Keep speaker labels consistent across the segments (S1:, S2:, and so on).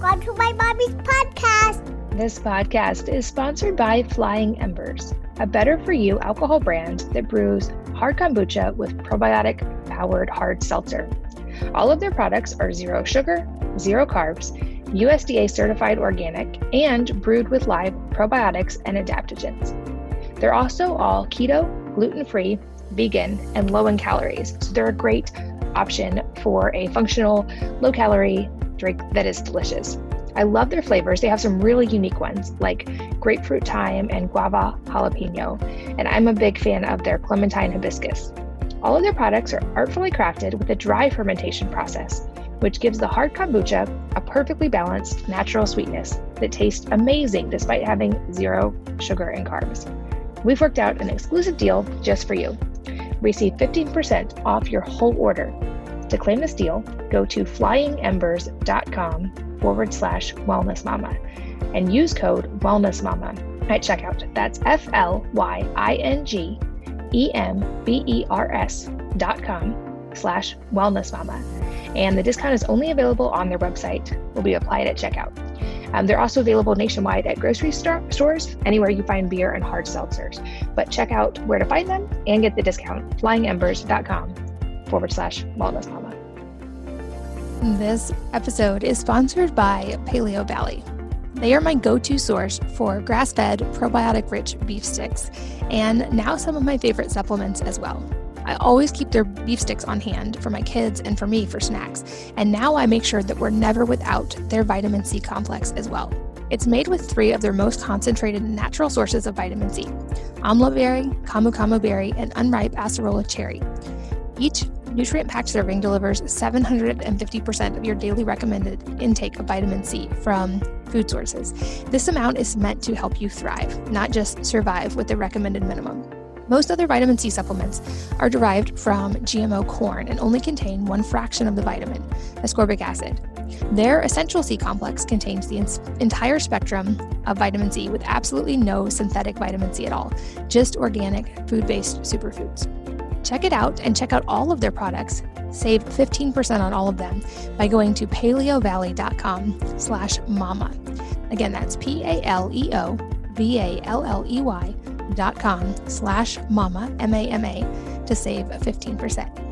S1: Welcome to my mommy's podcast.
S2: This podcast is sponsored by Flying Embers, a better for you alcohol brand that brews hard kombucha with probiotic powered hard seltzer. All of their products are zero sugar, zero carbs, USDA certified organic, and brewed with live probiotics and adaptogens. They're also all keto, gluten free, vegan, and low in calories, so they're a great option for a functional, low calorie drink that is delicious. I love their flavors. They have some really unique ones like grapefruit thyme and guava jalapeno, and I'm a big fan of their clementine hibiscus. All of their products are artfully crafted with a dry fermentation process, which gives the hard kombucha a perfectly balanced natural sweetness that tastes amazing despite having zero sugar and carbs. We've worked out an exclusive deal just for you. Receive 15% off your whole order. To claim this deal, go to flyingembers.com forward slash wellness mama and use code wellness mama at checkout. That's F L Y I N G E M B E R S dot com slash wellness mama. And the discount is only available on their website, will be applied at checkout. Um, they're also available nationwide at grocery store, stores, anywhere you find beer and hard seltzers. But check out where to find them and get the discount flyingembers.com forward slash wellness mama.
S3: This episode is sponsored by Paleo Valley. They are my go to source for grass fed, probiotic rich beef sticks, and now some of my favorite supplements as well. I always keep their beef sticks on hand for my kids and for me for snacks, and now I make sure that we're never without their vitamin C complex as well. It's made with three of their most concentrated natural sources of vitamin C amla berry, camu camu berry, and unripe acerola cherry. Each nutrient packed serving delivers 750% of your daily recommended intake of vitamin C from food sources. This amount is meant to help you thrive, not just survive with the recommended minimum. Most other vitamin C supplements are derived from GMO corn and only contain one fraction of the vitamin, ascorbic acid. Their essential C complex contains the entire spectrum of vitamin C with absolutely no synthetic vitamin C at all, just organic food based superfoods. Check it out and check out all of their products. Save 15% on all of them by going to paleovalley.com slash mama. Again, that's P-A-L-E-O V-A-L-L-E-Y dot com slash mama, M-A-M-A, to save 15%.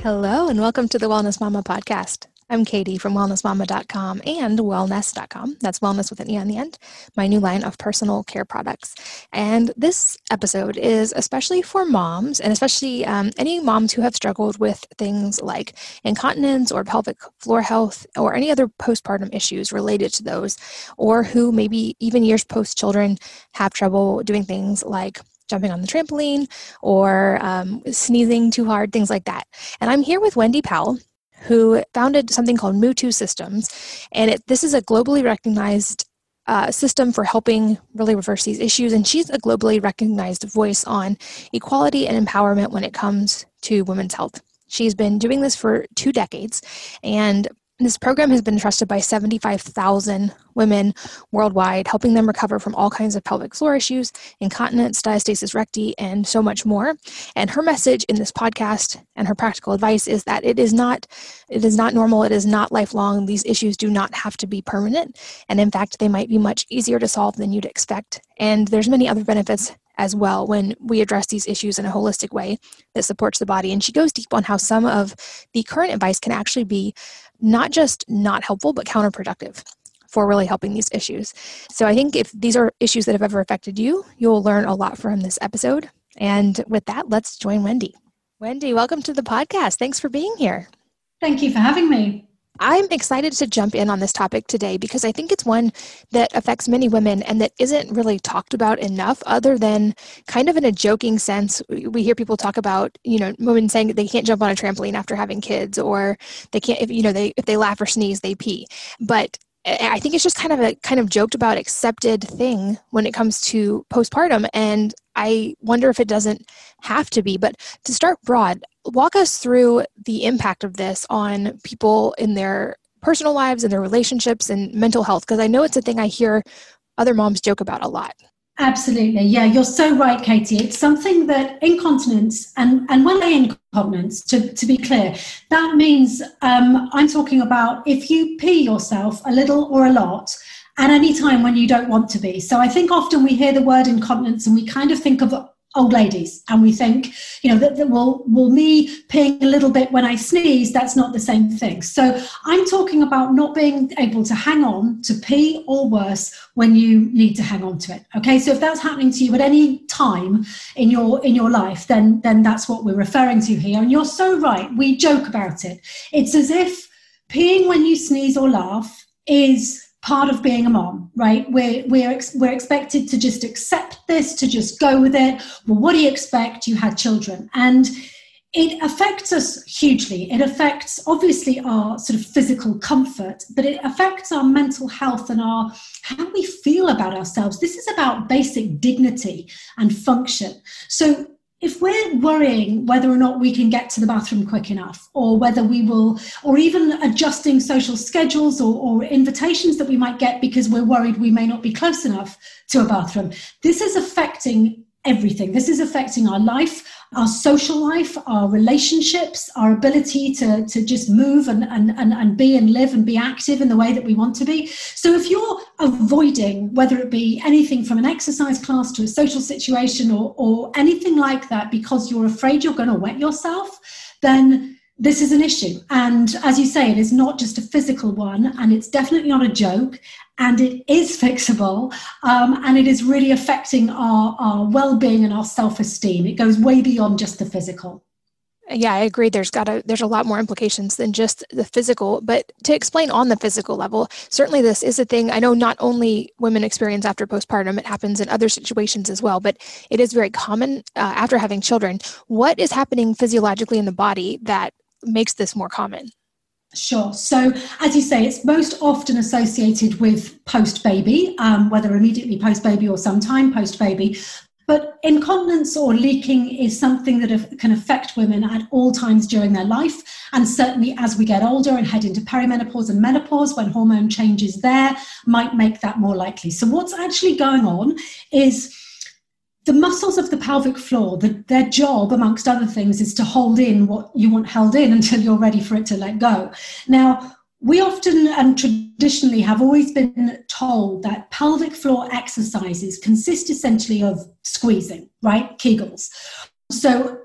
S3: Hello and welcome to the Wellness Mama podcast. I'm Katie from wellnessmama.com and wellnesse.com. That's wellness with an E on the end, my new line of personal care products. And this episode is especially for moms and especially um, any moms who have struggled with things like incontinence or pelvic floor health or any other postpartum issues related to those, or who maybe even years post children have trouble doing things like jumping on the trampoline or um, sneezing too hard, things like that. And I'm here with Wendy Powell who founded something called Mutu Systems. And it, this is a globally recognized uh, system for helping really reverse these issues. And she's a globally recognized voice on equality and empowerment when it comes to women's health. She's been doing this for two decades, and this program has been trusted by 75,000 women worldwide, helping them recover from all kinds of pelvic floor issues, incontinence, diastasis recti, and so much more. And her message in this podcast and her practical advice is that it is not it is not normal, it is not lifelong. These issues do not have to be permanent, and in fact, they might be much easier to solve than you'd expect. And there's many other benefits as well when we address these issues in a holistic way that supports the body. And she goes deep on how some of the current advice can actually be not just not helpful, but counterproductive for really helping these issues. So I think if these are issues that have ever affected you, you'll learn a lot from this episode. And with that, let's join Wendy. Wendy, welcome to the podcast. Thanks for being here.
S4: Thank you for having me.
S3: I'm excited to jump in on this topic today because I think it's one that affects many women and that isn't really talked about enough, other than kind of in a joking sense. We hear people talk about, you know, women saying they can't jump on a trampoline after having kids, or they can't, if you know, they if they laugh or sneeze, they pee. But I think it's just kind of a kind of joked about accepted thing when it comes to postpartum. And I wonder if it doesn't have to be. But to start broad, walk us through the impact of this on people in their personal lives and their relationships and mental health, because I know it's a thing I hear other moms joke about a lot.
S4: Absolutely. Yeah, you're so right, Katie. It's something that incontinence, and, and when I incontinence, to, to be clear, that means um, I'm talking about if you pee yourself a little or a lot at any time when you don't want to be. So I think often we hear the word incontinence and we kind of think of old ladies. And we think you know that, that will will me peeing a little bit when i sneeze that's not the same thing. So i'm talking about not being able to hang on to pee or worse when you need to hang on to it. Okay so if that's happening to you at any time in your in your life then then that's what we're referring to here. And you're so right we joke about it. It's as if peeing when you sneeze or laugh is part of being a mom, right? We're, we're, ex- we're expected to just accept this, to just go with it. Well, what do you expect? You had children. And it affects us hugely. It affects obviously our sort of physical comfort, but it affects our mental health and our how we feel about ourselves. This is about basic dignity and function. So if we're worrying whether or not we can get to the bathroom quick enough, or whether we will, or even adjusting social schedules or, or, invitations that we might get because we're worried we may not be close enough to a bathroom, this is affecting everything. This is affecting our life, our social life, our relationships, our ability to, to just move and, and, and, and be and live and be active in the way that we want to be. So if you're avoiding, whether it be anything from an exercise class to a social situation or, or anything like that, because you're afraid you're going to wet yourself, then this is an issue. And as you say, it is not just a physical one, and it's definitely not a joke, and it is fixable, um, and it is really affecting our, our well being and our self esteem. It goes way beyond just the physical.
S3: Yeah, I agree. There's got a there's a lot more implications than just the physical. But to explain on the physical level, certainly this is a thing. I know not only women experience after postpartum; it happens in other situations as well. But it is very common uh, after having children. What is happening physiologically in the body that makes this more common?
S4: Sure. So, as you say, it's most often associated with post baby, um, whether immediately post baby or sometime post baby. But incontinence or leaking is something that can affect women at all times during their life. And certainly as we get older and head into perimenopause and menopause, when hormone changes there, might make that more likely. So, what's actually going on is the muscles of the pelvic floor, the, their job, amongst other things, is to hold in what you want held in until you're ready for it to let go. Now, we often and traditionally have always been told that pelvic floor exercises consist essentially of squeezing, right? Kegels. So,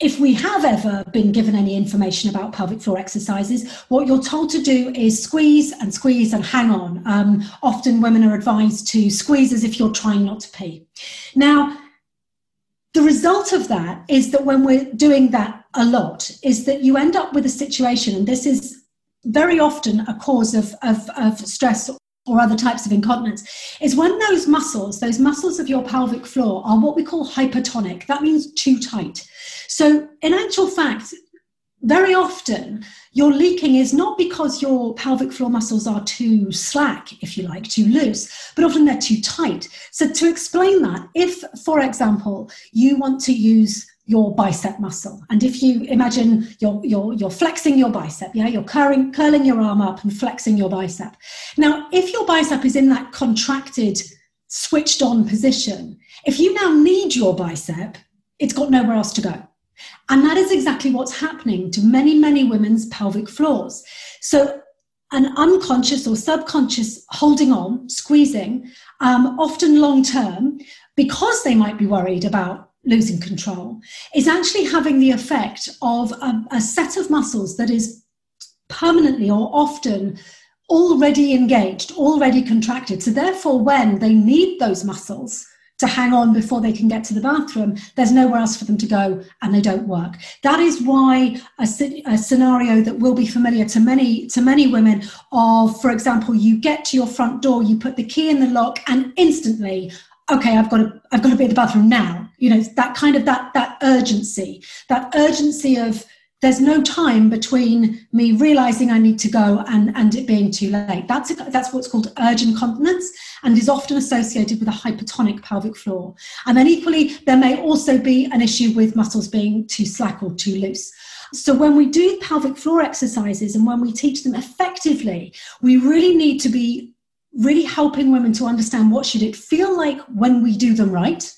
S4: if we have ever been given any information about pelvic floor exercises, what you're told to do is squeeze and squeeze and hang on. Um, often women are advised to squeeze as if you're trying not to pee. Now, the result of that is that when we're doing that a lot, is that you end up with a situation, and this is very often a cause of, of, of stress or other types of incontinence, is when those muscles, those muscles of your pelvic floor, are what we call hypertonic. That means too tight. So, in actual fact, very often your leaking is not because your pelvic floor muscles are too slack, if you like, too loose, but often they're too tight. So, to explain that, if, for example, you want to use your bicep muscle, and if you imagine you're, you're, you're flexing your bicep, yeah, you're curling, curling your arm up and flexing your bicep. Now, if your bicep is in that contracted, switched on position, if you now need your bicep, it's got nowhere else to go. And that is exactly what's happening to many, many women's pelvic floors. So, an unconscious or subconscious holding on, squeezing, um, often long term, because they might be worried about losing control, is actually having the effect of a, a set of muscles that is permanently or often already engaged, already contracted. So, therefore, when they need those muscles, to hang on before they can get to the bathroom, there's nowhere else for them to go and they don't work. That is why a, a, scenario that will be familiar to many to many women of, for example, you get to your front door, you put the key in the lock, and instantly, okay, I've got to I've got to be at the bathroom now. You know, that kind of that that urgency, that urgency of there's no time between me realizing I need to go and, and it being too late. That's, a, that's what's called urge incontinence and is often associated with a hypertonic pelvic floor. And then, equally, there may also be an issue with muscles being too slack or too loose. So, when we do pelvic floor exercises and when we teach them effectively, we really need to be really helping women to understand what should it feel like when we do them right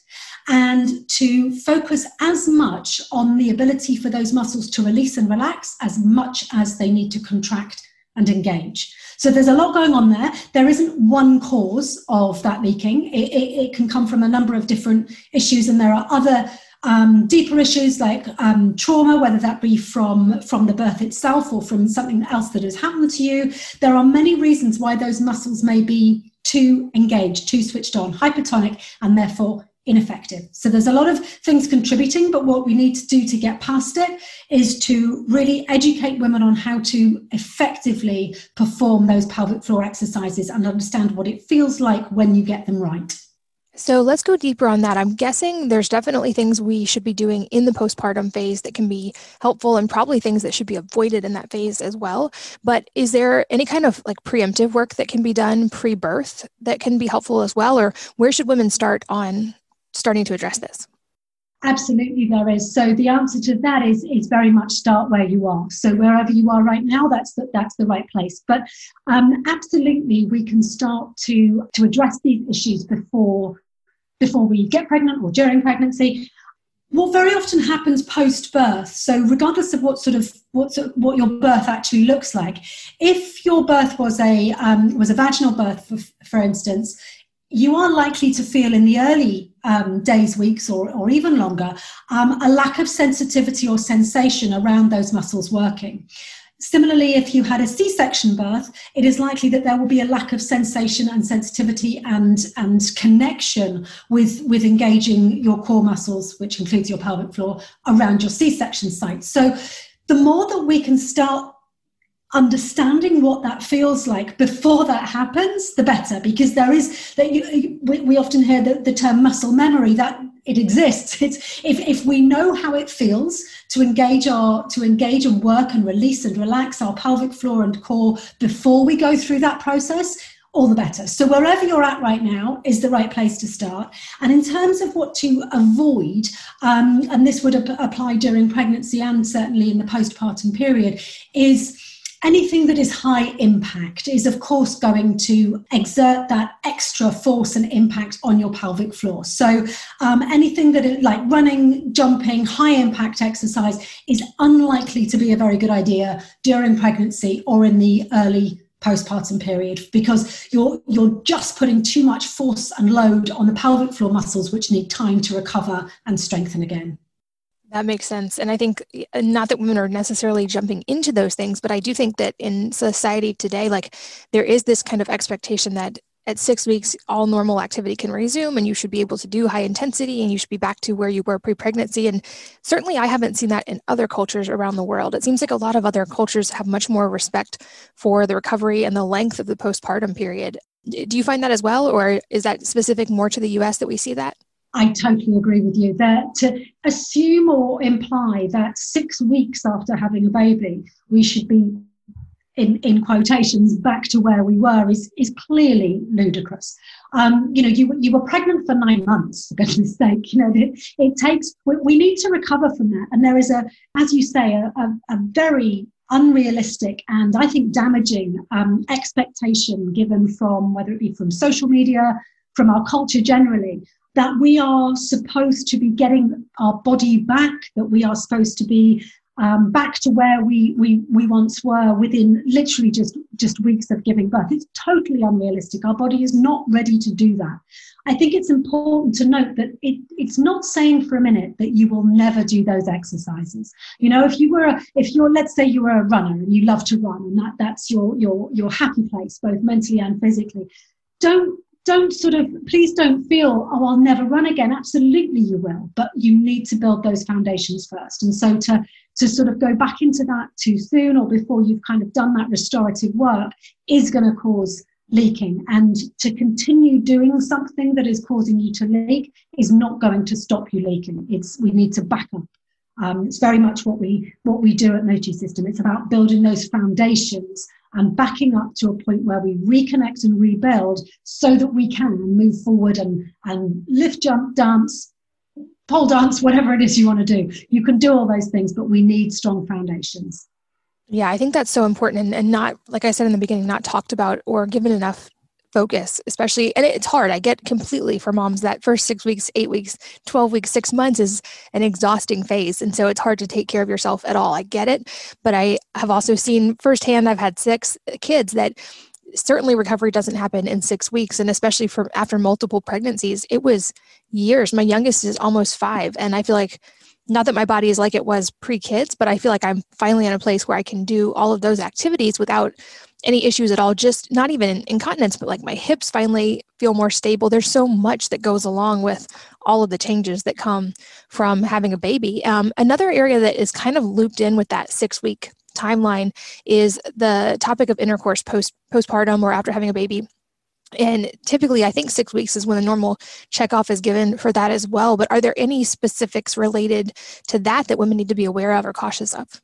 S4: and to focus as much on the ability for those muscles to release and relax as much as they need to contract and engage. So there's a lot going on there. There isn't one cause of that leaking. It, it, it can come from a number of different issues, and there are other um, deeper issues like um, trauma, whether that be from from the birth itself or from something else that has happened to you. There are many reasons why those muscles may be too engaged, too switched on, hypertonic, and therefore ineffective. So there's a lot of things contributing, but what we need to do to get past it is to really educate women on how to effectively perform those pelvic floor exercises and understand what it feels like when you get them right.
S3: So let's go deeper on that. I'm guessing there's definitely things we should be doing in the postpartum phase that can be helpful and probably things that should be avoided in that phase as well. But is there any kind of like preemptive work that can be done pre birth that can be helpful as well? Or where should women start on starting to address this?
S4: Absolutely, there is. So the answer to that is is very much start where you are. So wherever you are right now, that's the, that's the right place. But um, absolutely, we can start to to address these issues before before we get pregnant or during pregnancy. What very often happens post birth. So regardless of what sort of what what your birth actually looks like, if your birth was a um, was a vaginal birth, for, for instance, you are likely to feel in the early um, days, weeks, or, or even longer, um, a lack of sensitivity or sensation around those muscles working. Similarly, if you had a C section birth, it is likely that there will be a lack of sensation and sensitivity and, and connection with, with engaging your core muscles, which includes your pelvic floor, around your C section site. So, the more that we can start understanding what that feels like before that happens the better because there is that you, we, we often hear the, the term muscle memory that it exists it's if, if we know how it feels to engage our to engage and work and release and relax our pelvic floor and core before we go through that process all the better. So, wherever you're at right now is the right place to start. And in terms of what to avoid, um, and this would ap- apply during pregnancy and certainly in the postpartum period, is anything that is high impact is, of course, going to exert that extra force and impact on your pelvic floor. So, um, anything that is like running, jumping, high impact exercise is unlikely to be a very good idea during pregnancy or in the early postpartum period because you're you're just putting too much force and load on the pelvic floor muscles which need time to recover and strengthen again.
S3: That makes sense. And I think uh, not that women are necessarily jumping into those things, but I do think that in society today, like there is this kind of expectation that at six weeks, all normal activity can resume and you should be able to do high intensity and you should be back to where you were pre pregnancy. And certainly, I haven't seen that in other cultures around the world. It seems like a lot of other cultures have much more respect for the recovery and the length of the postpartum period. Do you find that as well, or is that specific more to the US that we see that?
S4: I totally agree with you. That to assume or imply that six weeks after having a baby, we should be in, in quotations back to where we were is is clearly ludicrous. Um, you know, you you were pregnant for nine months, for goodness sake. You know, it, it takes we, we, need to recover from that. And there is a, as you say, a, a, a very unrealistic and I think damaging um, expectation given from whether it be from social media, from our culture generally, that we are supposed to be getting our body back, that we are supposed to be um, back to where we, we, we once were within literally just, just weeks of giving birth. It's totally unrealistic. Our body is not ready to do that. I think it's important to note that it, it's not saying for a minute that you will never do those exercises. You know, if you were, a, if you're, let's say you were a runner and you love to run and that, that's your, your, your happy place, both mentally and physically, don't don't sort of please don't feel oh i'll never run again. Absolutely you will but you need to build those foundations first. And so to to sort of go back into that too soon or before you've kind of done that restorative work is going to cause leaking. And to continue doing something that is causing you to leak is not going to stop you leaking. It's we need to back up. Um, it's very much what we what we do at Mutu System it's about building those foundations and backing up to a point where we reconnect and rebuild so that we can move forward and, and lift, jump, dance, pole dance, whatever it is you want to do. You can do all those things, but we need strong foundations.
S3: Yeah, I think that's so important and, and not, like I said in the beginning, not talked about or given enough focus, especially, and it's hard. I get completely for moms that first six weeks, eight weeks, 12 weeks, six months is an exhausting phase. And so it's hard to take care of yourself at all. I get it. But I have also seen firsthand, I've had six kids that certainly recovery doesn't happen in six weeks. And especially for after multiple pregnancies, it was years. My youngest is almost five. And I feel like not that my body is like it was pre kids, but I feel like I'm finally in a place where I can do all of those activities without any issues at all. Just not even incontinence, but like my hips finally feel more stable. There's so much that goes along with all of the changes that come from having a baby. Um, another area that is kind of looped in with that six week timeline is the topic of intercourse post postpartum or after having a baby and typically, I think six weeks is when the normal checkoff is given for that as well. But are there any specifics related to that that women need to be aware of or cautious of?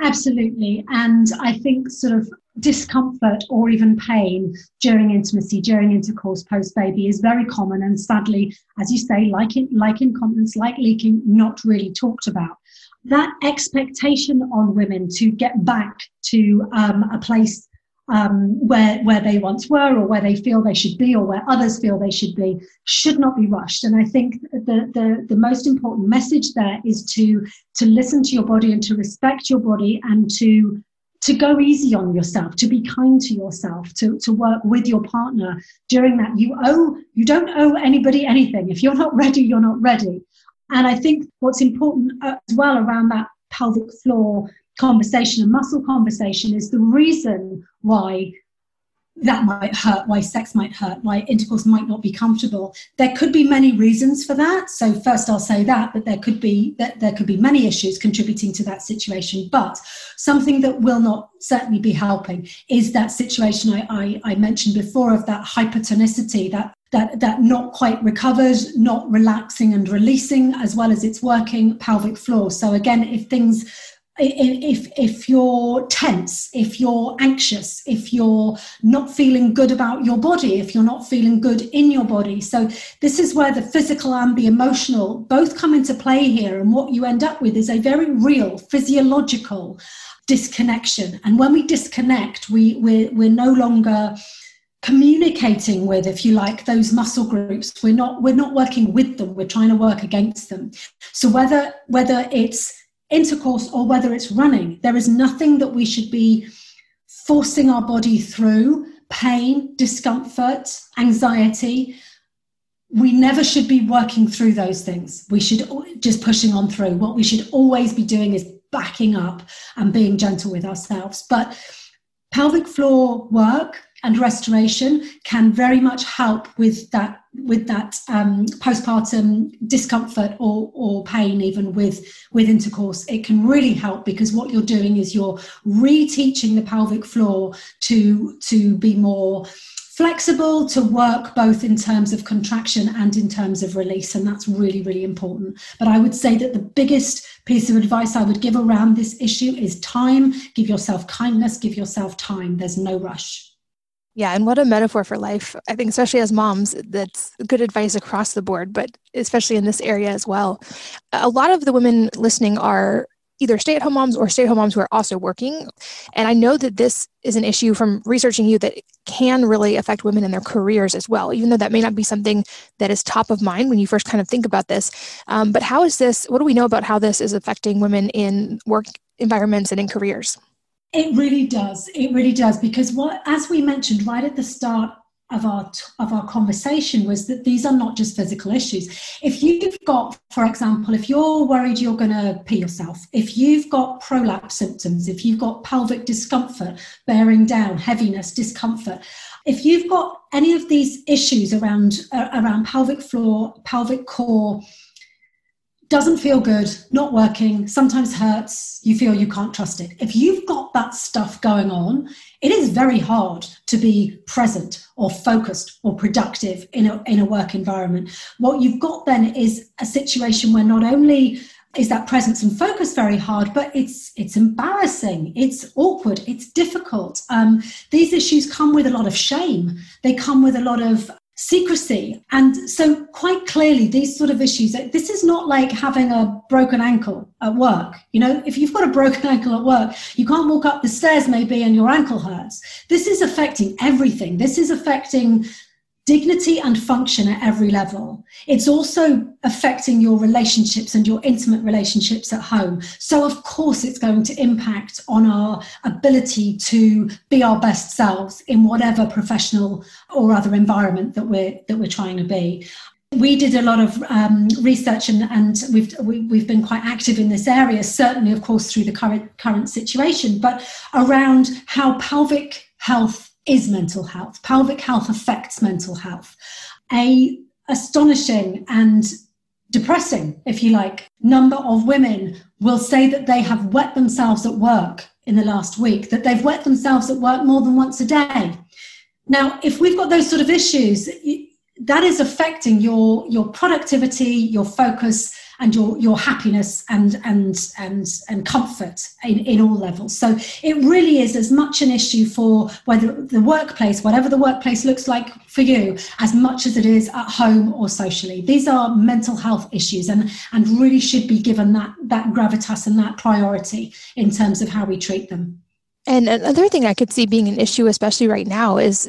S4: Absolutely. And I think sort of discomfort or even pain during intimacy, during intercourse post baby is very common. And sadly, as you say, like, in, like incontinence, like leaking, not really talked about. That expectation on women to get back to um, a place um, where where they once were or where they feel they should be or where others feel they should be should not be rushed and i think the, the the most important message there is to to listen to your body and to respect your body and to to go easy on yourself to be kind to yourself to, to work with your partner during that. You owe you don't owe anybody anything. If you're not ready you're not ready. And i think what's important uh, as well around that pelvic floor conversation and muscle conversation is the reason why that might hurt, why sex might hurt, why intercourse might not be comfortable. There could be many reasons for that. So first I'll say that, but there could be that there could be many issues contributing to that situation. But something that will not certainly be helping is that situation I, I, I mentioned before of that hypertonicity, that that that not quite recovered, not relaxing and releasing, as well as its working pelvic floor. So again, if things if if you're tense if you're anxious if you're not feeling good about your body if you're not feeling good in your body. So this is where the physical and the emotional both come into play here. And what you end up with is a very real physiological disconnection. And when we disconnect we we're, we're no longer communicating with if you like those muscle groups. We're not we're not working with them. We're trying to work against them. So whether whether it's intercourse or whether it's running. There is nothing that we should be forcing our body through pain, discomfort, anxiety. We never should be working through those things. We should just pushing on through. What we should always be doing is backing up and being gentle with ourselves. But pelvic floor work and restoration can very much help with that with that um, postpartum discomfort or, or pain even with with intercourse. It can really help because what you're doing is you're reteaching the pelvic floor to to be more flexible to work both in terms of contraction and in terms of release and that's really really important. But i would say that the biggest piece of advice i would give around this issue is time. Give yourself kindness give yourself time. There's no rush
S3: yeah, and what a metaphor for life. I think, especially as moms, that's good advice across the board, but especially in this area as well. A lot of the women listening are either stay at home moms or stay at home moms who are also working. And I know that this is an issue from researching you that can really affect women in their careers as well, even though that may not be something that is top of mind when you first kind of think about this. Um, but how is this, what do we know about how this is affecting women in work environments and in careers?
S4: It really does. It really does because what, as we mentioned right at the start of our of our conversation, was that these are not just physical issues. If you've got, for example, if you're worried you're going to pee yourself, if you've got prolapse symptoms, if you've got pelvic discomfort, bearing down, heaviness, discomfort, if you've got any of these issues around uh, around pelvic floor, pelvic core doesn't feel good, not working, sometimes hurts, you feel you can't trust it. If you've got that stuff going on, it is very hard to be present or focused or productive in a, in a work environment. What you've got then is a situation where not only is that presence and focus very hard but it's it's embarrassing it's awkward it's difficult um, these issues come with a lot of shame they come with a lot of secrecy. And so, quite clearly, these sort of issues, this is not like having a broken ankle at work. You know, if you've got a broken ankle at work, you can't walk up the stairs maybe and your ankle hurts. This is affecting everything. This is affecting dignity and function at every level. It's also affecting your relationships and your intimate relationships at home. So, of course, it's going to impact on our ability to be our best selves in whatever professional or other environment that we're that we're trying to be. We did a lot of um, research and, and we've we, have we have been quite active in this area. Certainly, of course, through the current current situation, but around how pelvic health is mental health. Pelvic health affects mental health. A astonishing and depressing, if you like, number of women will say that they have wet themselves at work in the last week, that they've wet themselves at work more than once a day. Now, if we've got those sort of issues, that is affecting your your productivity, your focus, and your your happiness and and and and comfort in, in all levels. So it really is as much an issue for whether the workplace, whatever the workplace looks like for you, as much as it is at home or socially. These are mental health issues and and really should be given that that gravitas and that priority in terms of how we treat them.
S3: And another thing I could see being an issue, especially right now, is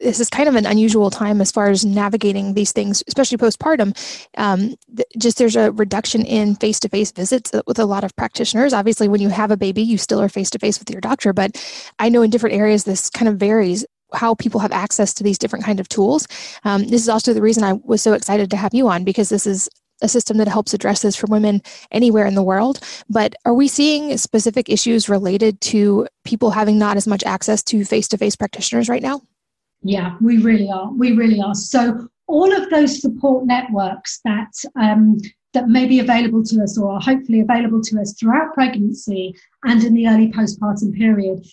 S3: this is kind of an unusual time as far as navigating these things, especially postpartum. Um, th- just there's a reduction in face to face visits with a lot of practitioners. Obviously, when you have a baby, you still are face to face with your doctor, but I know in different areas this kind of varies how people have access to these different kind of tools. Um, this is also the reason I was so excited to have you on because this is a system that helps address this for women anywhere in the world. But are we seeing specific issues related to people having not as much access to face to face practitioners right now?
S4: Yeah, we really are. We really are. So all of those support networks that um, that may be available to us or are hopefully available to us throughout pregnancy and in the early postpartum period.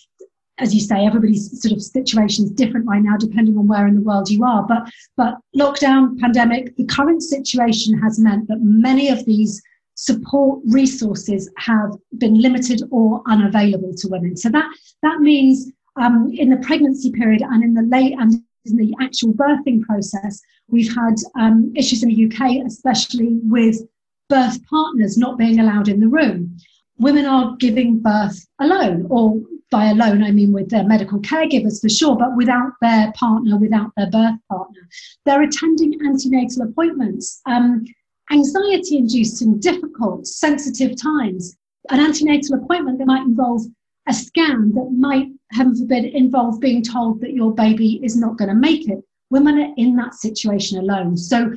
S4: As you say, everybody's sort of situation is different right now, depending on where in the world you are. But but lockdown, pandemic, the current situation has meant that many of these support resources have been limited or unavailable to women. So that that means um, in the pregnancy period and in the late and in the actual birthing process, we've had um, issues in the UK, especially with birth partners not being allowed in the room. Women are giving birth alone, or by alone, I mean with their medical caregivers for sure, but without their partner, without their birth partner. They're attending antenatal appointments, um, anxiety induced in difficult, sensitive times. An antenatal appointment that might involve a scan that might, heaven forbid, involve being told that your baby is not going to make it. Women are in that situation alone. So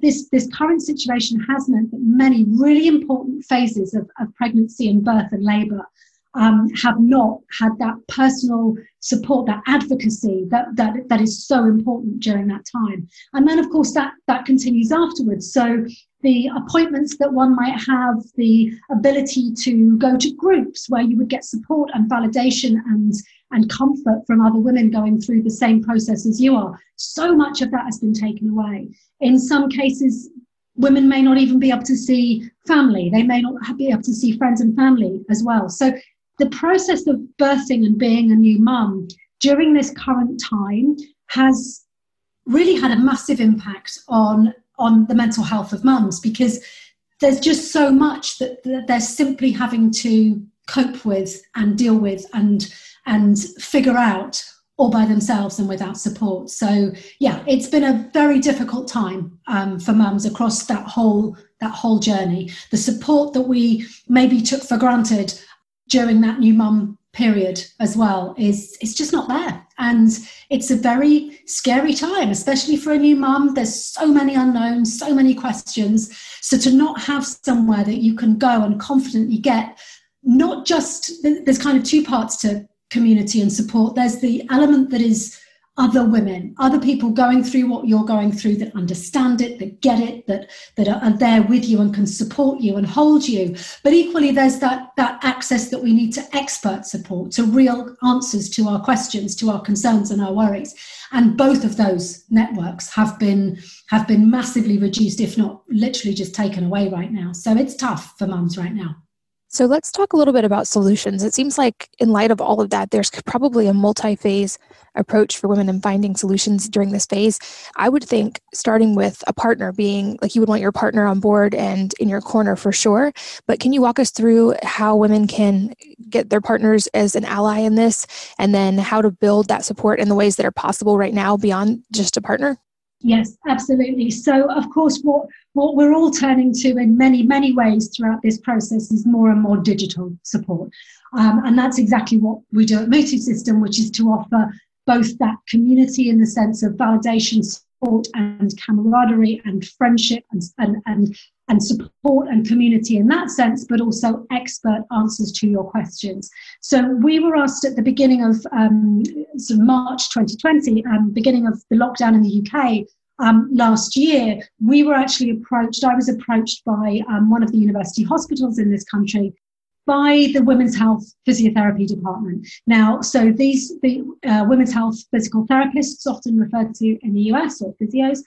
S4: this, this current situation has meant that many really important phases of, of pregnancy and birth and labour um, have not had that personal support, that advocacy that, that, that is so important during that time. And then, of course, that, that continues afterwards. So the appointments that one might have, the ability to go to groups where you would get support and validation and, and comfort from other women going through the same process as you are. So much of that has been taken away. In some cases, women may not even be able to see family. They may not be able to see friends and family as well. So the process of birthing and being a new mum during this current time has really had a massive impact on on the mental health of mums because there's just so much that, that they're simply having to cope with and deal with and and figure out all by themselves and without support. So yeah, it's been a very difficult time um, for mums across that whole that whole journey. The support that we maybe took for granted during that new mum period as well is it's just not there. And it's a very scary time especially for a new mum. There's so many unknowns so many questions. So to not have somewhere that you can go and confidently get not just there's kind of two parts to community and support. There's the element that is other women, other people going through what you're going through that understand it, that get it, that that are, are, there with you and can support you and hold you. But equally, there's that that access that we need to expert support, to real answers to our questions, to our concerns and our worries. And both of those networks have been have been massively reduced, if not literally just taken away right now. So it's tough for mums right now.
S3: So let's talk a little bit about solutions. It seems like, in light of all of that, there's probably a multi phase approach for women in finding solutions during this phase. I would think starting with a partner being like you would want your partner on board and in your corner for sure. But can you walk us through how women can get their partners as an ally in this and then how to build that support in the ways that are possible right now beyond just a partner?
S4: Yes, absolutely. So, of course, what, what we're all turning to in many, many ways throughout this process is more and more digital support. Um, and that's exactly what we do at Mutu System, which is to offer both that community in the sense of validation, support, and camaraderie, and friendship, and, and, and, and support and community in that sense, but also expert answers to your questions. So, we were asked at the beginning of um, sort of March 2020, um, beginning of the lockdown in the UK, um, last year, we were actually approached, I was approached by um, one of the university hospitals in this country by the Women's Health Physiotherapy Department. Now, so these, the uh, Women's Health Physical Therapists, often referred to in the US or physios,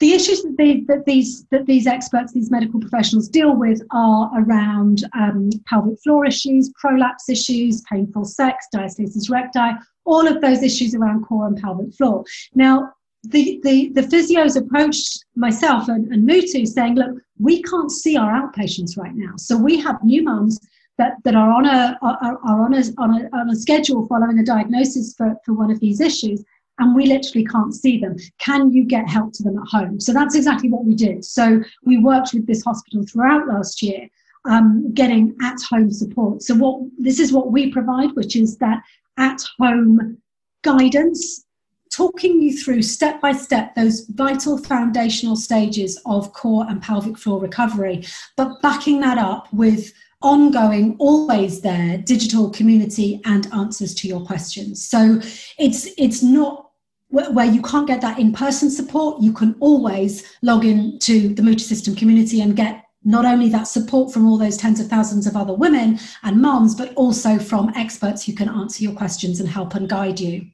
S4: the issues that, they, that, these that these experts, these medical professionals deal with are around um, pelvic floor issues, prolapse issues, painful sex, diastasis recti, all of those issues around core and pelvic floor. Now, the, the, the physios approached myself and, and Mutu saying, look, we can't see our outpatients right now. So we have new mums that, that are on a are, are on a, on a on a schedule following a diagnosis for, for one of these issues and we literally can't see them. Can you get help to them at home? So that's exactly what we did. So we worked with this hospital throughout last year, um, getting at home support. So what this is what we provide, which is that at home guidance talking you through step by step those vital foundational stages of core and pelvic floor recovery, but backing that up with ongoing, always there digital community and answers to your questions. So it's it's not where you can't get that in-person support, you can always log in to the Mutu System community and get not only that support from all those tens of thousands of other women and moms, but also from experts who can answer your questions and help and guide you.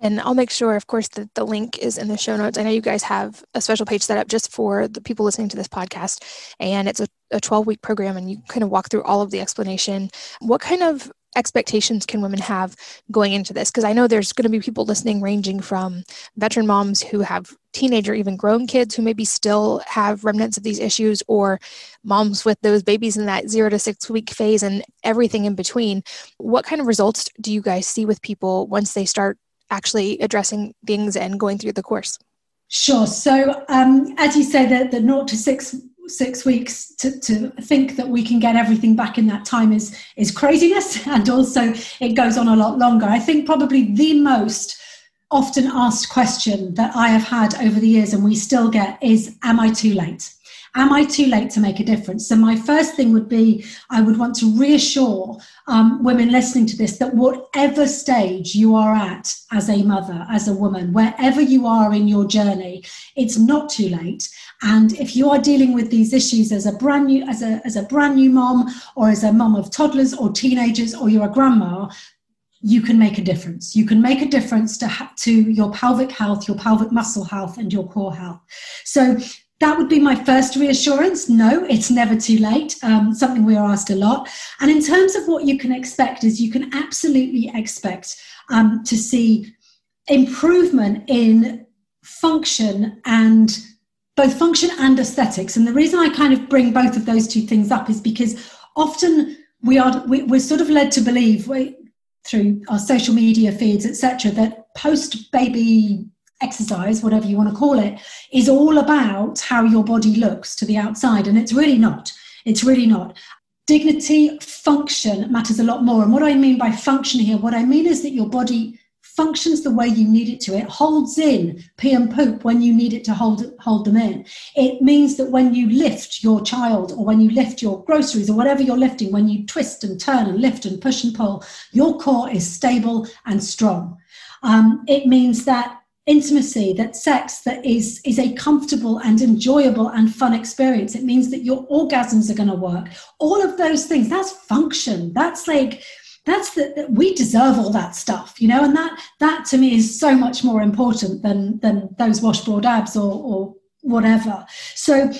S3: And I'll make sure, of course, that the link is in the show notes. I know you guys have a special page set up just for the people listening to this podcast, and it's a, a 12 week program, and you kind of walk through all of the explanation. What kind of expectations can women have going into this? Because I know there's going to be people listening ranging from veteran moms who have teenager, even grown kids who maybe still have remnants of these issues, or moms with those babies in that zero to six week phase and everything in between. What kind of results do you guys see with people once they start actually addressing things and going through the course?
S4: Sure. So, um, as you say, the, the naught to six six weeks to, to think that we can get everything back in that time is is craziness, and also it goes on a lot longer. I think probably the most often asked question that I have had over the years, and we still get, is, "Am I too late?" Am I too late to make a difference? So, my first thing would be I would want to reassure um, women listening to this that whatever stage you are at as a mother, as a woman, wherever you are in your journey, it's not too late. And if you are dealing with these issues as a brand new, as a, as a brand new mom, or as a mom of toddlers or teenagers, or you're a grandma, you can make a difference. You can make a difference to, to your pelvic health, your pelvic muscle health, and your core health. So that would be my first reassurance. No, it's never too late. Um, something we are asked a lot. And in terms of what you can expect, is you can absolutely expect um, to see improvement in function and both function and aesthetics. And the reason I kind of bring both of those two things up is because often we are we, are sort of led to believe we, through our social media feeds, etc., that post baby exercise, whatever you want to call it, is all about how your body looks to the outside. And it's really not. It's really not. Dignity, function matters a lot more. And what I mean by function here, what I mean is that your body functions the way you need it to. It holds in pee and poop when you need it to hold hold them in. It means that when you lift your child or when you lift your groceries or whatever you're lifting, when you twist and turn and lift and push and pull, your core is stable and strong. Um, it means that intimacy that sex that is is a comfortable and enjoyable and fun experience. It means that your orgasms are going to work. All of those things that's function. That's like that's the we deserve all that stuff you know? And that that to me is so much more important than than those washboard abs or or whatever. So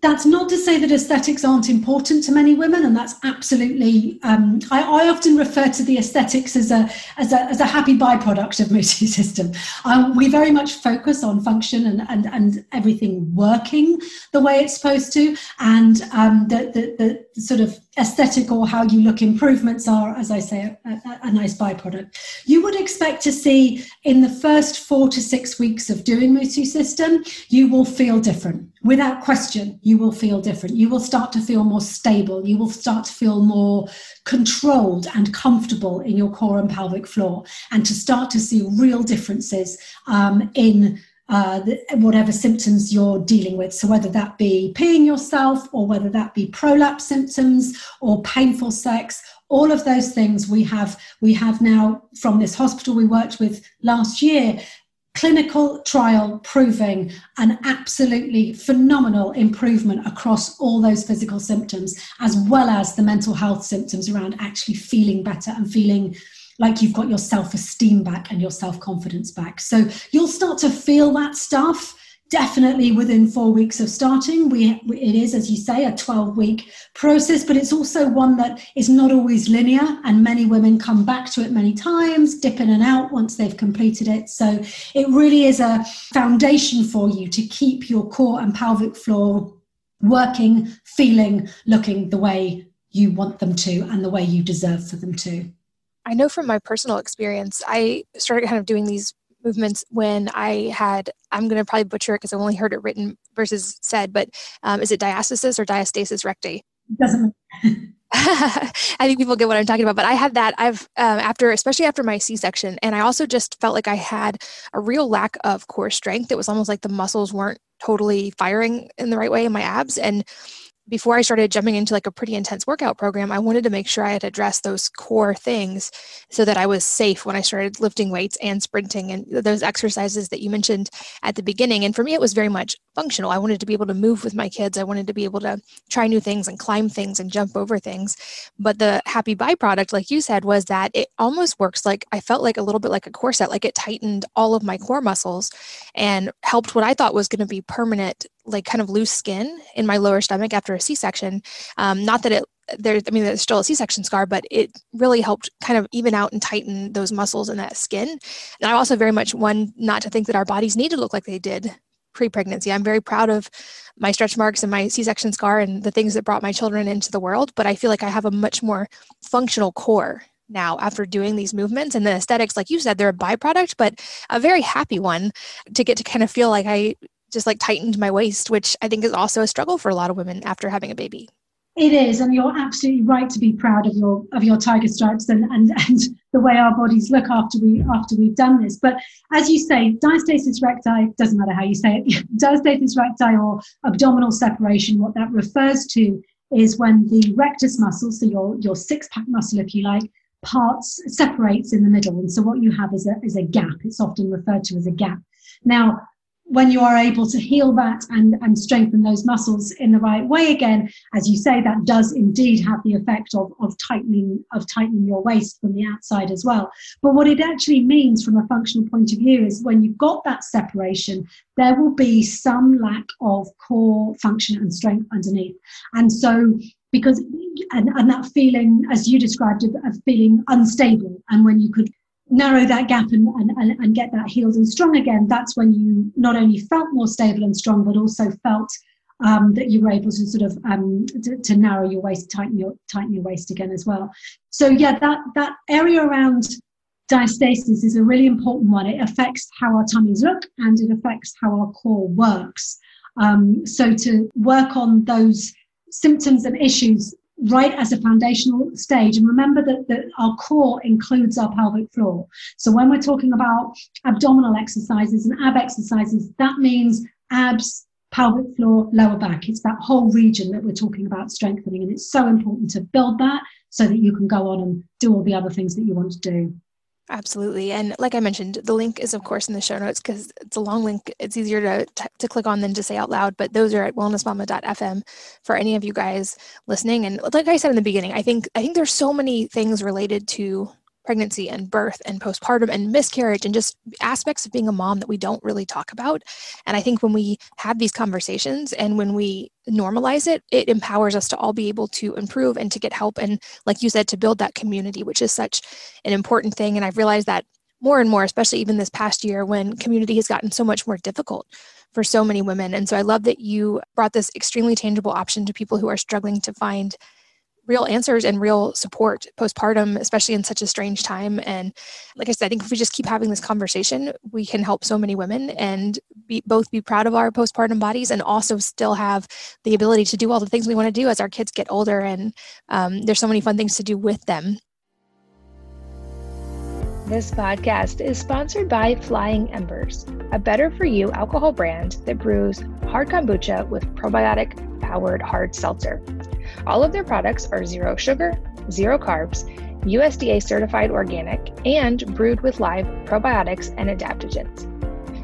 S4: that's not to say that aesthetics aren't important to many women, and that's absolutely. Um, I, I, often refer to the aesthetics as a as a, as a happy byproduct of Mutu system. Um, we very much focus on function and, and and everything working the way it's supposed to, and um, the, the the sort of aesthetic or how you look improvements are, as I say, a, a, a, nice byproduct. You would expect to see in the first four to six weeks of doing Mutu system, you will feel different. Without question, you will feel different. You will start to feel more stable. You will start to feel more controlled and comfortable in your core and pelvic floor, and to start to see real differences um, in uh, whatever symptoms you're dealing with. So, whether that be peeing yourself, or whether that be prolapse symptoms, or painful sex, all of those things we have we have now from this hospital we worked with last year. Clinical trial proving an absolutely phenomenal improvement across all those physical symptoms, as well as the mental health symptoms around actually feeling better and feeling like you've got your self esteem back and your self confidence back. So you'll start to feel that stuff definitely within four weeks of starting. We it is as you say a 12 week process but it's also one that is not always linear and many women come back to it many times dip in and out once they've completed it. So it really is a foundation for you to keep your core and pelvic floor working feeling looking the way you want them to and the way you deserve for them to
S3: I know from my personal experience, I started kind of doing these movements when I had, I'm going to probably butcher it because I've only heard it written versus said, but um, is it diastasis or diastasis recti?
S4: Doesn't.
S3: I think people get what I'm talking about, but I had that. I've um, after, especially after my C-section, and I also just felt like I had a real lack of core strength. It was almost like the muscles weren't totally firing in the right way in my abs, and before I started jumping into like a pretty intense workout program, I wanted to make sure I had addressed those core things so that I was safe when I started lifting weights and sprinting and those exercises that you mentioned at the beginning. And for me, it was very much functional. I wanted to be able to move with my kids. I wanted to be able to try new things and climb things and jump over things. But the happy byproduct, like you said, was that it almost works like I felt like a little bit like a corset, like it tightened all of my core muscles and helped what I thought was going to be permanent like kind of loose skin in my lower stomach after a C-section. Um, not that it there, I mean, there's still a C-section scar, but it really helped kind of even out and tighten those muscles and that skin. And I also very much one not to think that our bodies need to look like they did pre-pregnancy. I'm very proud of my stretch marks and my C-section scar and the things that brought my children into the world. But I feel like I have a much more functional core now after doing these movements and the aesthetics like you said they're a byproduct but a very happy one to get to kind of feel like i just like tightened my waist, which I think is also a struggle for a lot of women after having a baby.
S4: It is, and you're absolutely right to be proud of your of your tiger stripes and, and, and the way our bodies look after we after we've done this. But as you say, diastasis recti doesn't matter how you say it. diastasis recti or abdominal separation. What that refers to is when the rectus muscle, so your your six pack muscle, if you like, parts separates in the middle, and so what you have is a is a gap. It's often referred to as a gap. Now, when you are able to heal that and, and strengthen those muscles in the right way again, as you say, that does indeed have the effect of, of tightening of tightening your waist from the outside as well. But what it actually means from a functional point of view is when you've got that separation, there will be some lack of core function and strength underneath. And so because and, and that feeling as you described of, of feeling unstable and when you could narrow that gap and, and, and get that healed and strong again, that's when you not only felt more stable and strong, but also felt um, that you were able to sort of um, to, to, narrow your waist, tighten your tighten your waist again as well. So yeah, that that area around diastasis is a really important one. It affects how our tummies look and it affects how our core works. Um, so to work on those symptoms and issues right as a foundational stage. And remember that, that our core includes our pelvic floor. So when we're talking about abdominal exercises and ab exercises, that means abs, pelvic floor, lower back. It's that whole region that we're talking about strengthening. And it's so important to build that so that you can go on and do all the other things that you want to do.
S3: Absolutely. And like I mentioned, the link is, of course, in the show notes because it's a long link. It's easier to, to, to, click on than to say out loud. But those are at wellnessmama.fm for any of you guys listening. And like I said in the beginning, I think I think there's so many things related to pregnancy and birth and postpartum and miscarriage and just aspects of being a mom that we don't really talk about. And I think when we have these conversations and when we normalize it, it empowers us to all be able to improve and to get help. And like you said, to build that community, which is such an important thing. And I've realized that more and more, especially even this past year when community has gotten so much more difficult for so many women. And so I love that you brought this extremely tangible option to people who are struggling to find real answers and real support postpartum, especially in such a strange time. And like I said, I think if we just keep having this conversation, we can help so many women and be, both be proud of our postpartum bodies and also still have the ability to do all the things we want to do as our kids get older. And um, there's so many fun things to do with them.
S2: This podcast is sponsored by Flying Embers, a better for you alcohol brand that brews hard kombucha with probiotic powered hard seltzer. All of their products are zero sugar, zero carbs, USDA certified organic, and brewed with live probiotics and adaptogens.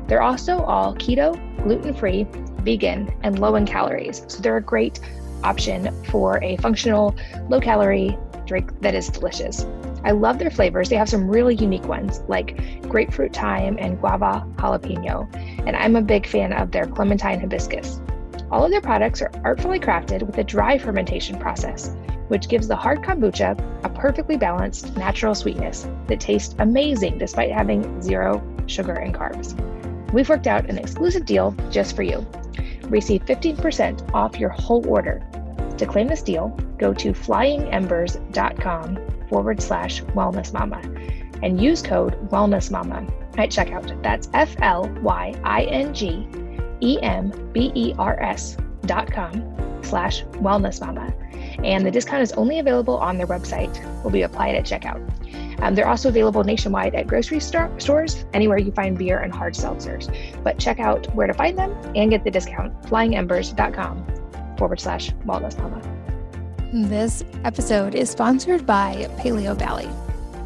S2: They're also all keto, gluten free, vegan, and low in calories, so they're a great option for a functional, low calorie drink that is delicious. I love their flavors. They have some really unique ones like grapefruit thyme and guava jalapeno, and I'm a big fan of their clementine hibiscus. All of their products are artfully crafted with a dry fermentation process, which gives the hard kombucha a perfectly balanced natural sweetness that tastes amazing despite having zero sugar and carbs. We've worked out an exclusive deal just for you. Receive 15% off your whole order. To claim this deal, go to flyingembers.com forward slash wellness mama and use code wellness mama at checkout. That's F L Y I N G E M B E R S dot com slash wellness mama. And the discount is only available on their website, will be applied at checkout. Um, they're also available nationwide at grocery store- stores, anywhere you find beer and hard seltzers. But check out where to find them and get the discount flyingembers.com forward slash wellness mama.
S3: This episode is sponsored by Paleo Valley.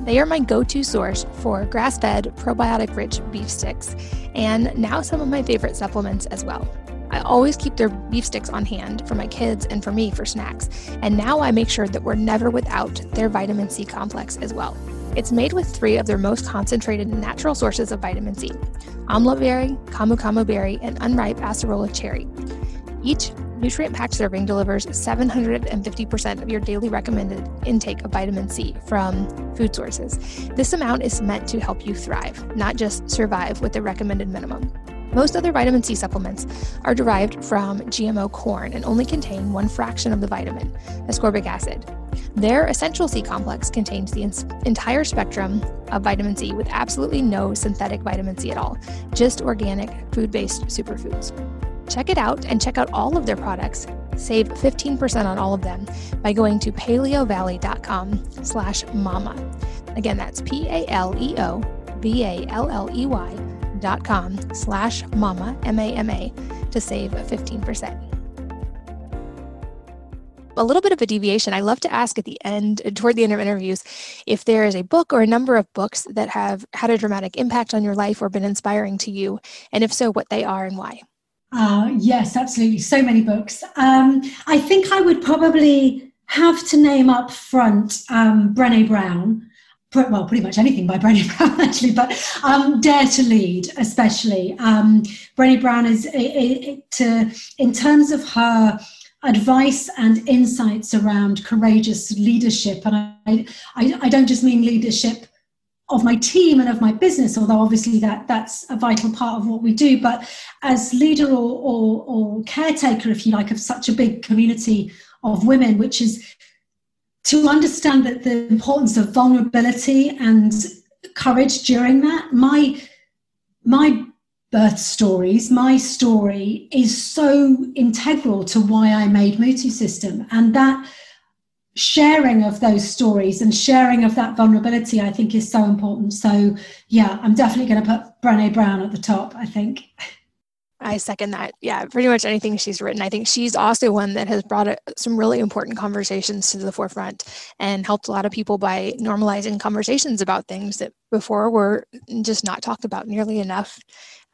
S3: They are my go to source for grass fed, probiotic rich beef sticks, and now some of my favorite supplements as well. I always keep their beef sticks on hand for my kids and for me for snacks, and now I make sure that we're never without their vitamin C complex as well. It's made with three of their most concentrated natural sources of vitamin C amla berry, camu camu berry, and unripe acerola cherry. Each nutrient packed serving delivers 750% of your daily recommended intake of vitamin C from food sources. This amount is meant to help you thrive, not just survive with the recommended minimum. Most other vitamin C supplements are derived from GMO corn and only contain one fraction of the vitamin, ascorbic acid. Their essential C complex contains the entire spectrum of vitamin C with absolutely no synthetic vitamin C at all, just organic food based superfoods. Check it out and check out all of their products. Save 15% on all of them by going to paleovalley.com slash mama. Again, that's P-A-L-E-O-V-A-L-L-E-Y dot com slash mama, M-A-M-A, to save 15% a little bit of a deviation, I love to ask at the end, toward the end of interviews, if there is a book or a number of books that have had a dramatic impact on your life or been inspiring to you, and if so, what they are and why.
S4: Uh, yes, absolutely. So many books. Um, I think I would probably have to name up front um, Brene Brown. Well, pretty much anything by Brene Brown, actually, but um, Dare to Lead, especially. Um, Brene Brown is, it, it, it, in terms of her advice and insights around courageous leadership, and I, I, I don't just mean leadership of my team and of my business, although obviously that that's a vital part of what we do. But as leader or, or, or caretaker, if you like, of such a big community of women, which is to understand that the importance of vulnerability and courage during that. My my birth stories, my story is so integral to why I made Mutu System, and that sharing of those stories and sharing of that vulnerability, I think, is so important. So, yeah, I'm definitely going to put Brene Brown at the top, I think.
S3: I second that. Yeah, pretty much anything she's written. I think she's also one that has brought some really important conversations to the forefront and helped a lot of people by normalizing conversations about things that before were just not talked about nearly enough.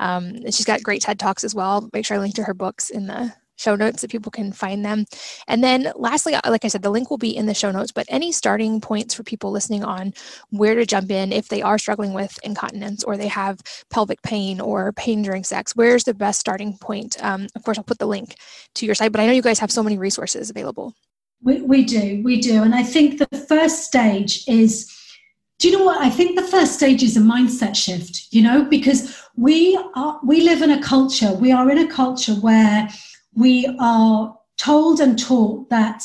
S3: Um, and she's got great TED Talks as well. Make sure I link to her books in the show notes that people can find them. And then lastly, uh, like I said, the link will be in the show notes, but any starting points for people listening on where to jump in if they are struggling with incontinence or they have pelvic pain or pain during sex, where's the best starting point? Um, of course, I'll put the link to your site, but I know you guys have so many resources available.
S4: We, we do, we do. And I think the first stage is do you know what i think the first stage is a mindset shift you know because we are we live in a culture we are in a culture where we are told and taught that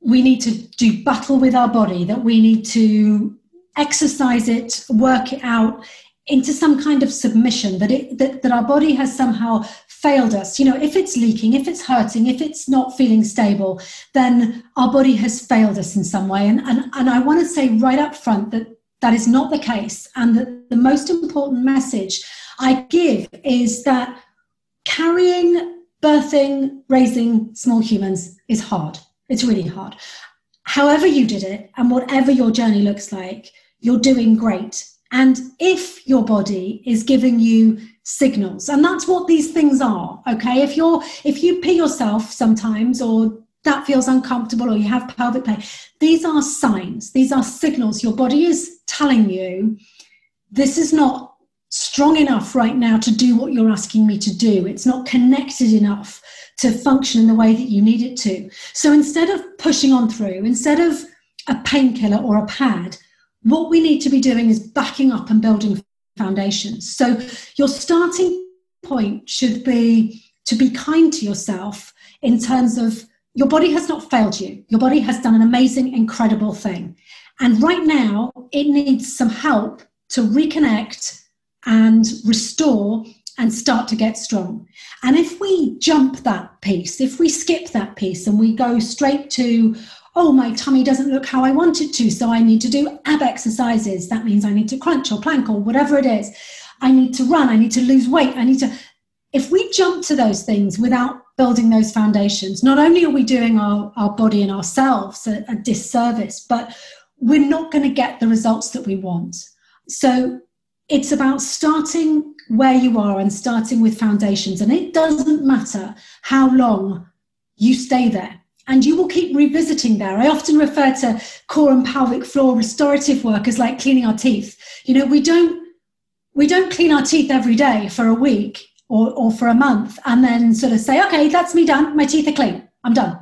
S4: we need to do battle with our body, that we need to exercise it, work it out into some kind of submission, that, it, that, that our body has somehow failed us. You know, if it's leaking, if it's hurting, if it's not feeling stable, then our body has failed us in some way. And, and, and I want to say right up front that that is not the case. And that the most important message I give is that carrying birthing, raising small humans is hard. It's really hard. However, you did it, and whatever your journey looks like, you're doing great. And if your body is giving you signals, and that's what these things are, okay? If you're if you pee yourself sometimes or that feels uncomfortable or you have pelvic pain, these are signs, these are signals. Your body is telling you this is not strong enough right now to do what you're asking me to do. It's not connected enough to function in the way that you need it to. So instead of pushing on through, instead of a painkiller or a pad, what we need to be doing is backing up and building foundations. So your starting point should be to be kind to yourself in terms of your body has not failed you. Your body has done an amazing, incredible thing. And right now, it needs some help to reconnect and restore and start to get strong. And if we jump that piece, if we skip that piece and we go straight to, oh, my tummy doesn't look how I want it to, so I need to do ab exercises. That means I need to crunch or plank or whatever it is. I need to run, I need to lose weight, I need to. If we jump to those things without building those foundations, not only are we doing our, our body and ourselves a, a disservice, but we're not going to get the results that we want. So it's about starting where you are and starting with foundations. And it doesn't matter how long you stay there. And you will keep revisiting there. I often refer to core and pelvic floor restorative work as like cleaning our teeth. You know, we don't we don't clean our teeth every day for a week or, or for a month and then sort of say, okay, that's me done. My teeth are clean. I'm done.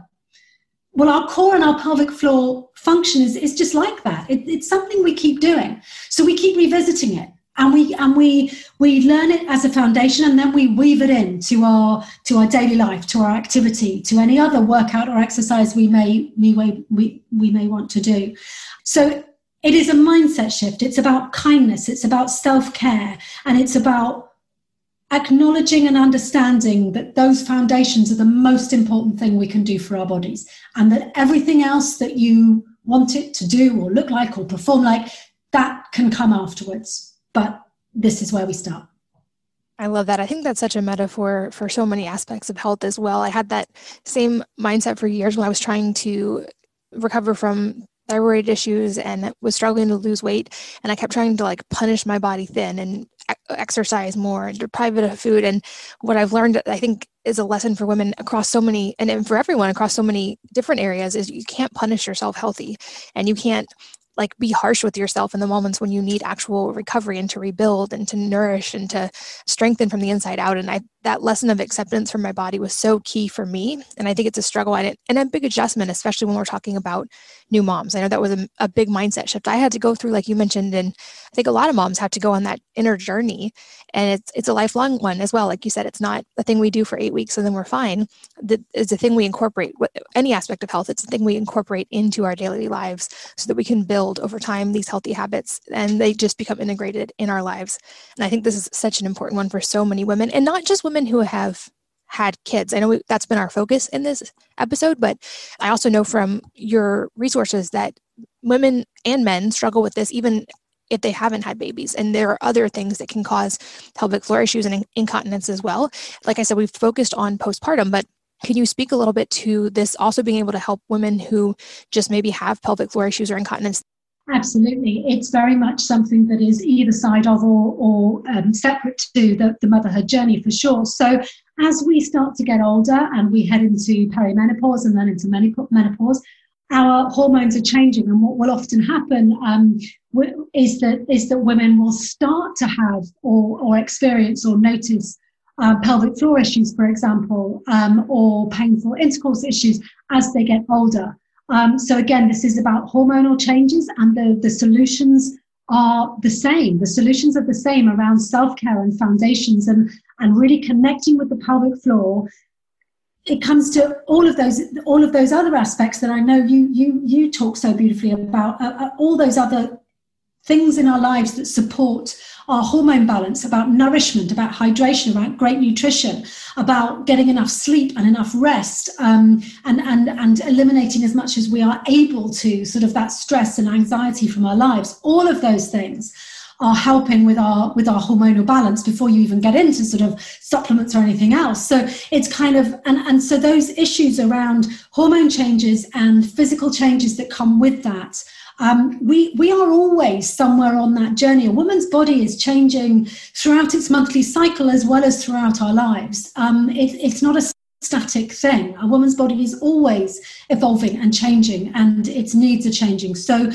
S4: Well, our core and our pelvic floor function is, is just like that. It, it's something we keep doing. So we keep revisiting it and we and we we learn it as a foundation and then we weave it in to our to our daily life to our activity to any other workout or exercise we may we we, we may want to do. So it is a mindset shift. It's about kindness. It's about self-care. And it's about acknowledging and understanding that those foundations are the most important thing we can do for our bodies. And that everything else that you want it to do or look like or perform like that can come afterwards but this is where we start.
S3: I love that. I think that's such a metaphor for so many aspects of health as well. I had that same mindset for years when I was trying to recover from thyroid issues and was struggling to lose weight and I kept trying to like punish my body thin and exercise more and deprive it of food and what I've learned I think is a lesson for women across so many and for everyone across so many different areas is you can't punish yourself healthy and you can't like be harsh with yourself in the moments when you need actual recovery and to rebuild and to nourish and to strengthen from the inside out. And i that lesson of acceptance from my body was so key for me and i think it's a struggle and, it, and a big adjustment especially when we're talking about new moms. I know that was a, a big mindset shift i had to go through like you mentioned and i think a lot of moms have to go on that inner journey and it's it's a lifelong one as well. Like you said it's not a thing we do for eight weeks and then we're fine. It's a thing we incorporate with any aspect of health it's a thing we incorporate into our daily lives so that we can build over time these healthy habits and they just become integrated in our lives. And i think this is such an important one for so many women and not just women who have had kids. I know we, that's been our focus in this episode, but I also know from your resources that women and men struggle with this even if they haven't had babies. And there are other things that can cause pelvic floor issues and incontinence as well. Like I said, we've focused on postpartum, but can you speak a little bit to this also being able to help women who just maybe have pelvic floor issues or incontinence
S4: Absolutely. It's very much something that is either side of or, or um, separate to the, the motherhood journey for sure. So, as we start to get older and we head into perimenopause and then into menopause, our hormones are changing, and what will often happen um, is that is that women will start to have or, or experience or notice uh, pelvic floor issues, for example, um, or painful intercourse issues as they get older. Um, so again, this is about hormonal changes, and the the solutions are the same. The solutions are the same around self care and foundations, and and really connecting with the pelvic floor it comes to all of those all of those other aspects that I know you you you talk so beautifully about uh, uh, all those other things in our lives that support our hormone balance about nourishment about hydration about great nutrition about getting enough sleep and enough rest um, and and and eliminating as much as we are able to sort of that stress and anxiety from our lives. All of those things are helping with our with our hormonal balance before you even get into sort of supplements or anything else. So it's kind of and and so those issues around hormone changes and physical changes that come with that um, we we are always somewhere on that journey. A woman's body is changing throughout its monthly cycle as well as throughout our lives. Um, it, it's not a static thing. A woman's body is always evolving and changing, and its needs are changing. So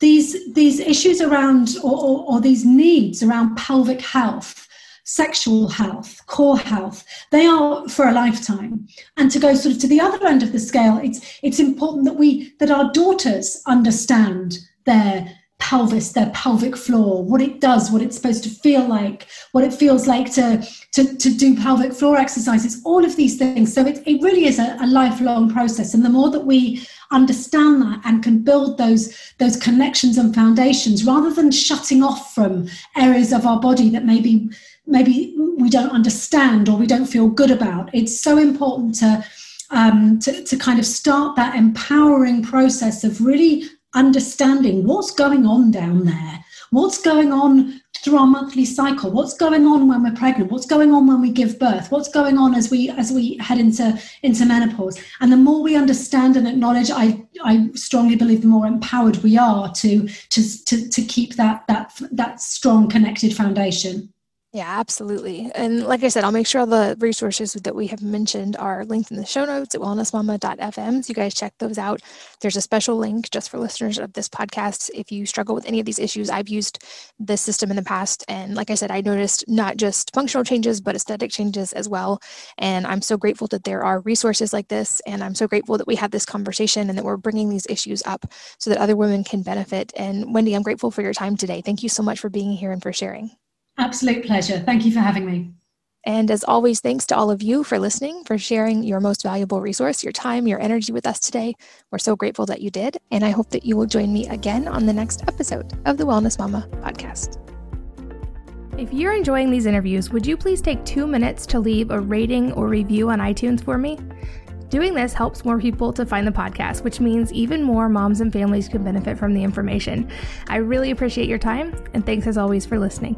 S4: these these issues around or, or, or, these needs around pelvic health sexual health core health they are for a lifetime. And to go sort of to the other end of the scale it's it's important that we that our daughters understand their pelvis their pelvic floor what it does what it's supposed to feel like what it feels like to to, to do pelvic floor exercises all of these things. So it, it really is a, a lifelong process. And the more that we understand that and can build those those connections and foundations rather than shutting off from areas of our body that maybe maybe we don't understand or we don't feel good about. It's so important to um, to, to kind of start that empowering process of really understanding what's going on down there. What's going on through our monthly cycle? What's going on when we're pregnant? What's going on when we give birth? What's going on as we as we head into into menopause? And the more we understand and acknowledge i i strongly believe the more empowered we are to to to, to keep that that that strong connected foundation
S3: yeah, absolutely. And like I said, I'll make sure all the resources that we have mentioned are linked in the show notes at wellnessmama.fm. So you guys check those out. There's a special link just for listeners of this podcast. If you struggle with any of these issues, I've used this system in the past. And like I said, I noticed not just functional changes, but aesthetic changes as well. And I'm so grateful that there are resources like this. And I'm so grateful that we had this conversation and that we're bringing these issues up so that other women can benefit. And Wendy, I'm grateful for your time today. Thank you so much for being here and for sharing.
S4: Absolute pleasure. Thank you for having me.
S3: And as always, thanks to all of you for listening, for sharing your most valuable resource, your time, your energy with us today. We're so grateful that you did. And I hope that you will join me again on the next episode of the Wellness Mama podcast. If you're enjoying these interviews, would you please take two minutes to leave a rating or review on iTunes for me? Doing this helps more people to find the podcast, which means even more moms and families can benefit from the information. I really appreciate your time, and thanks as always for listening.